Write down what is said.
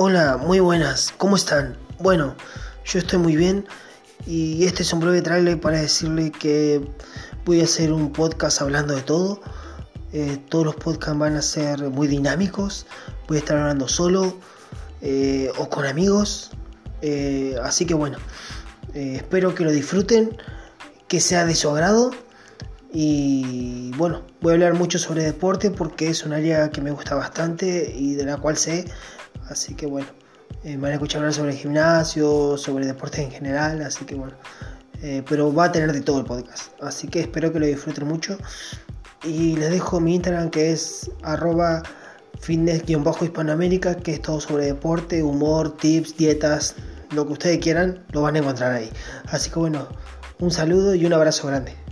Hola, muy buenas, ¿cómo están? Bueno, yo estoy muy bien y este es un breve trailer para decirle que voy a hacer un podcast hablando de todo. Eh, todos los podcasts van a ser muy dinámicos, voy a estar hablando solo eh, o con amigos. Eh, así que bueno, espero que lo disfruten, que sea de su agrado. Y bueno, voy a hablar mucho sobre deporte porque es un área que me gusta bastante y de la cual sé Así que bueno, eh, me van a escuchar hablar sobre gimnasio, sobre deportes en general, así que bueno. Eh, pero va a tener de todo el podcast. Así que espero que lo disfruten mucho. Y les dejo mi Instagram que es arroba fitness-hispanoamérica, que es todo sobre deporte, humor, tips, dietas, lo que ustedes quieran, lo van a encontrar ahí. Así que bueno, un saludo y un abrazo grande.